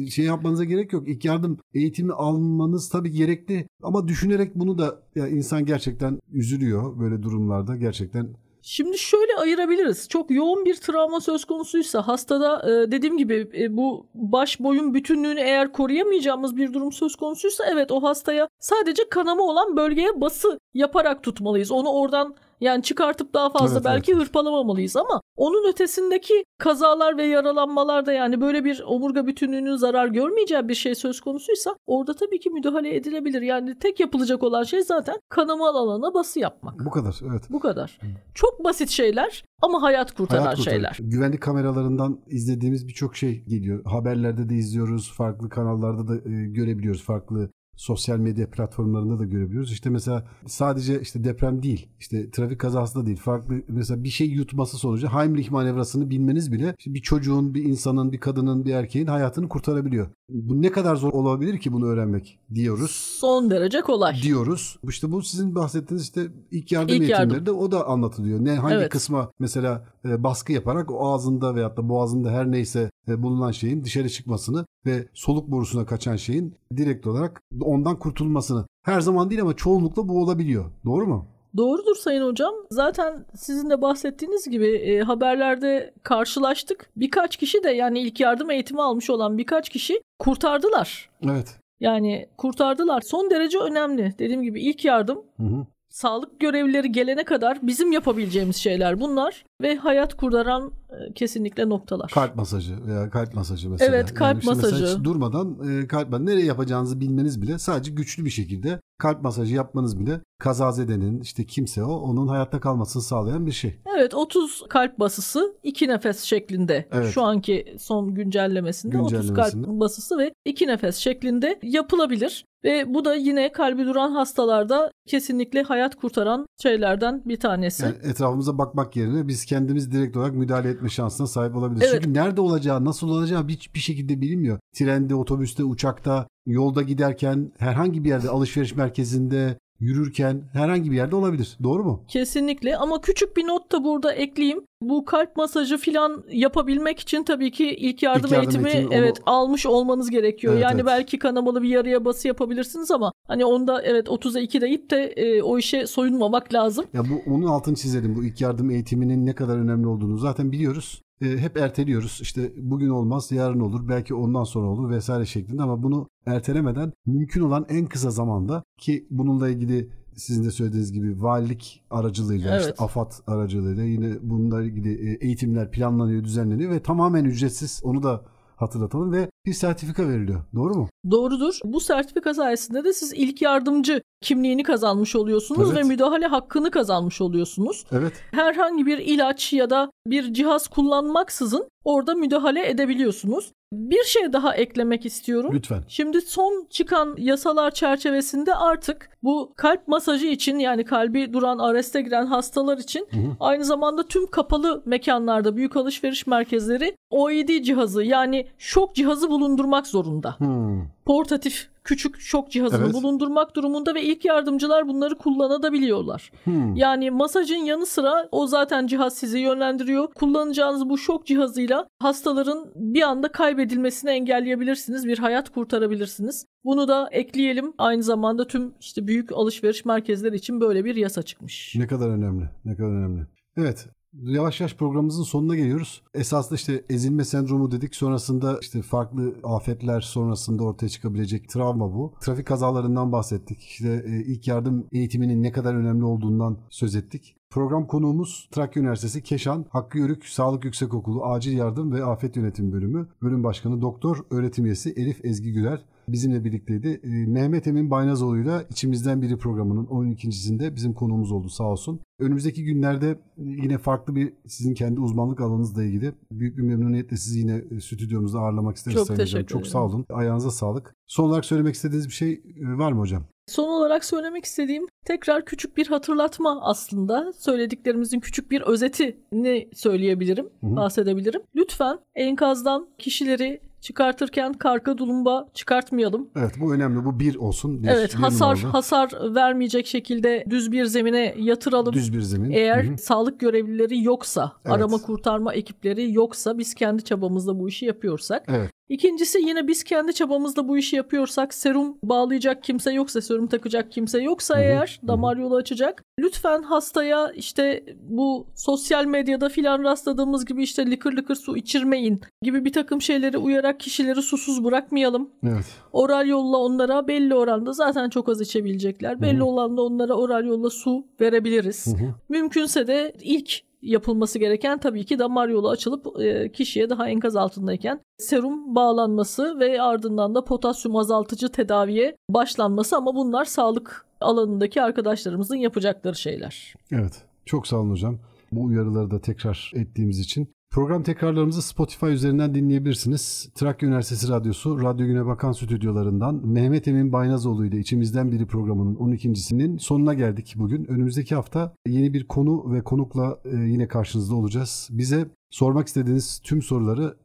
şey yapmanıza gerek yok. İlk yardım eğitimi almanız tabii gerekli ama düşünerek bunu da ya insan gerçekten üzülüyor böyle durumlarda gerçekten Şimdi şöyle ayırabiliriz. Çok yoğun bir travma söz konusuysa hastada e, dediğim gibi e, bu baş boyun bütünlüğünü eğer koruyamayacağımız bir durum söz konusuysa evet o hastaya sadece kanama olan bölgeye bası yaparak tutmalıyız. Onu oradan yani çıkartıp daha fazla Evet, belki evet. hırpalamamalıyız ama onun ötesindeki kazalar ve yaralanmalarda yani böyle bir omurga bütünlüğünün zarar görmeyeceği bir şey söz konusuysa orada tabii ki müdahale edilebilir. Yani tek yapılacak olan şey zaten kanama alana bası yapmak. bu kadar evet. Bu kadar. Çok basit şeyler ama hayat kurtaran Hayat şeyler. Güvenlik kameralarından izlediğimiz birçok şey geliyor. Haberlerde de izliyoruz. Farklı kanallarda da e, görebiliyoruz. Farklı sosyal medya platformlarında da görebiliyoruz. İşte mesela sadece işte deprem değil, işte trafik kazası da değil. Farklı mesela bir şey yutması sonucu Heimlich manevrasını bilmeniz bile işte bir çocuğun, bir insanın, bir kadının, bir erkeğin hayatını kurtarabiliyor. Bu ne kadar zor olabilir ki bunu öğrenmek diyoruz. Son derece kolay. Diyoruz. İşte bu sizin bahsettiğiniz işte ilk yardım İlk eğitimleri yardım. de o da anlatılıyor. Ne hangi Evet. kısma mesela e, baskı yaparak o ağzında veyahut da boğazında her neyse e, bulunan şeyin dışarı çıkmasını ve soluk borusuna kaçan şeyin direkt olarak ondan kurtulmasını. Her zaman değil ama çoğunlukla bu olabiliyor. Doğru mu? Doğrudur Sayın Hocam. Zaten sizin de bahsettiğiniz gibi e, haberlerde karşılaştık. Birkaç kişi de yani ilk yardım eğitimi almış olan birkaç kişi kurtardılar. Evet. Yani kurtardılar. Son derece önemli. Dediğim gibi ilk yardım Hı hı. sağlık görevlileri gelene kadar bizim yapabileceğimiz şeyler bunlar ve hayat kurtaran e, kesinlikle noktalar. Kalp masajı veya kalp masajı mesela. Evet, kalp işte mesela masajı. hiç durmadan e, kalp nereye yapacağınızı bilmeniz bile sadece güçlü bir şekilde kalp masajı yapmanız bile kazazedenin işte kimse o onun hayatta kalmasını sağlayan bir şey. Evet 30 kalp basısı 2 nefes şeklinde Evet. şu anki son güncellemesinde, 30 kalp Güncellemesinde. basısı ve 2 nefes şeklinde yapılabilir. Ve bu da yine kalbi duran hastalarda kesinlikle hayat kurtaran şeylerden bir tanesi. Yani etrafımıza bakmak yerine biz kendimiz direkt olarak müdahale etme şansına sahip olabiliriz. Evet. Çünkü nerede olacağı, nasıl olacağı hiçbir şekilde bilinmiyor. Trende, otobüste, uçakta, yolda giderken, herhangi bir yerde, alışveriş merkezinde, yürürken herhangi bir yerde olabilir. Doğru mu? Kesinlikle ama küçük bir not da burada ekleyeyim. Bu kalp masajı filan yapabilmek için tabii ki ilk yardım, İlk yardım eğitimi eğitimi, onu- evet almış olmanız gerekiyor. Evet, yani evet. belki kanamalı bir yarıya bası yapabilirsiniz ama hani onda evet 30'a 2 deyip de e, o işe soyunmamak lazım. Ya bu onun altını çizelim. Bu ilk yardım eğitiminin ne kadar önemli olduğunu zaten biliyoruz. E, hep erteliyoruz. İşte bugün olmaz, yarın olur, belki ondan sonra olur vesaire şeklinde ama bunu ertelemeden mümkün olan en kısa zamanda ki bununla ilgili sizin de söylediğiniz gibi valilik aracılığıyla, Evet. işte AFAD aracılığıyla yine bununla ilgili e, eğitimler planlanıyor, düzenleniyor ve tamamen ücretsiz. Onu da hatırlatalım ve bir sertifika veriliyor. Doğru mu? Doğrudur. Bu sertifika sayesinde de siz ilk yardımcı kimliğini kazanmış oluyorsunuz Evet. ve müdahale hakkını kazanmış oluyorsunuz. Evet. herhangi bir ilaç ya da bir cihaz kullanmaksızın orada müdahale edebiliyorsunuz. Bir şey daha eklemek istiyorum. Lütfen. Şimdi son çıkan yasalar çerçevesinde artık bu kalp masajı için yani kalbi duran areste giren hastalar için Hı hı. aynı zamanda tüm kapalı mekanlarda büyük alışveriş merkezleri OED cihazı yani şok cihazı bulundurmak zorunda. Hmm. Portatif küçük şok cihazını Evet. bulundurmak durumunda ve ilk yardımcılar bunları kullanabiliyorlar. Hmm. Yani masajın yanı sıra o zaten cihaz sizi yönlendiriyor. Kullanacağınız bu şok cihazıyla hastaların bir anda kaybedilmesini engelleyebilirsiniz. Bir hayat kurtarabilirsiniz. Bunu da ekleyelim. Aynı zamanda tüm işte büyük alışveriş merkezleri için böyle bir yasa çıkmış. Ne kadar önemli. Ne kadar önemli. Evet. Yavaş yavaş programımızın sonuna geliyoruz. Esasında işte ezilme sendromu dedik. Sonrasında işte farklı afetler sonrasında ortaya çıkabilecek travma bu. Trafik kazalarından bahsettik. İşte e, ilk yardım eğitiminin ne kadar önemli olduğundan söz ettik. Program konuğumuz Trakya Üniversitesi Keşan Hakkı Yörük Sağlık Yüksekokulu Acil Yardım ve Afet Yönetimi Bölümü Bölüm Başkanı Doktor Öğretim Üyesi Elif Ezgi Güler bizimle birlikteydi. E, Mehmet Emin Baynazoğlu'yla içimizden biri programının 12.sinde bizim konuğumuz oldu sağ olsun. Önümüzdeki günlerde yine farklı bir sizin kendi uzmanlık alanınızla ilgili büyük bir memnuniyetle sizi yine e, stüdyomuzda ağırlamak isteriz. Çok Sayın Hocam. teşekkür Çok sağ olun. Ayağınıza sağlık. Son olarak söylemek istediğiniz bir şey e, var mı hocam? Son olarak söylemek istediğim tekrar küçük bir hatırlatma aslında. Söylediklerimizin küçük bir özetini söyleyebilirim, Hı hı. bahsedebilirim. Lütfen enkazdan kişileri çıkartırken karka tulumba çıkartmayalım. Evet bu önemli. Bu bir olsun. Bir, evet bir hasar numaralı. hasar vermeyecek şekilde düz bir zemine yatıralım. Düz bir zemin. Eğer Hı hı. sağlık görevlileri yoksa, Evet. arama kurtarma ekipleri yoksa biz kendi çabamızla bu işi yapıyorsak. Evet. İkincisi yine biz kendi çabamızla bu işi yapıyorsak serum bağlayacak kimse yoksa serum takacak kimse yoksa eğer damar yolu açacak lütfen hastaya işte bu sosyal medyada filan rastladığımız gibi işte lıkır lıkır su içirmeyin gibi bir takım şeyleri uyarak kişileri susuz bırakmayalım. Evet. Oral yolla onlara belli oranda zaten çok az içebilecekler. Belli hı. oranda onlara oral yolla su verebiliriz. Hı hı. Mümkünse de ilk yapılması gereken tabii ki damar yolu açılıp e, kişiye daha enkaz altındayken serum bağlanması ve ardından da potasyum azaltıcı tedaviye başlanması ama bunlar sağlık alanındaki arkadaşlarımızın yapacakları şeyler. Evet. Çok sağ olun hocam. Bu uyarıları da tekrar ettiğimiz için. Program tekrarlarımızı Spotify üzerinden dinleyebilirsiniz. Trakya Üniversitesi Radyosu Radyo Güne Bakan stüdyolarından Mehmet Emin Baynazoğlu ile içimizden biri programının 12.sinin sonuna geldik bugün. Önümüzdeki hafta yeni bir konu ve konukla e, yine karşınızda olacağız. Bize sormak istediğiniz tüm soruları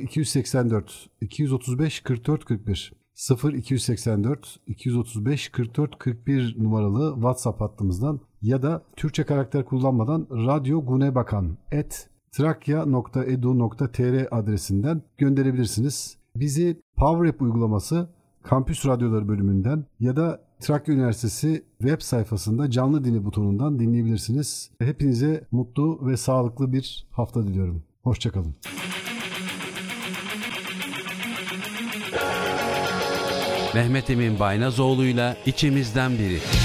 0284 235 44 41 0 284 235 44 41 numaralı WhatsApp hattımızdan ya da Türkçe karakter kullanmadan Radyo Gunebakan et trakya.edu.tr adresinden gönderebilirsiniz. Bizi PowerApp uygulaması Kampüs Radyoları bölümünden ya da Trakya Üniversitesi web sayfasında canlı dili butonundan dinleyebilirsiniz. Hepinize mutlu ve sağlıklı bir hafta diliyorum. Hoşçakalın. Mehmet Emin Baynazoğlu'yla içimizden biri.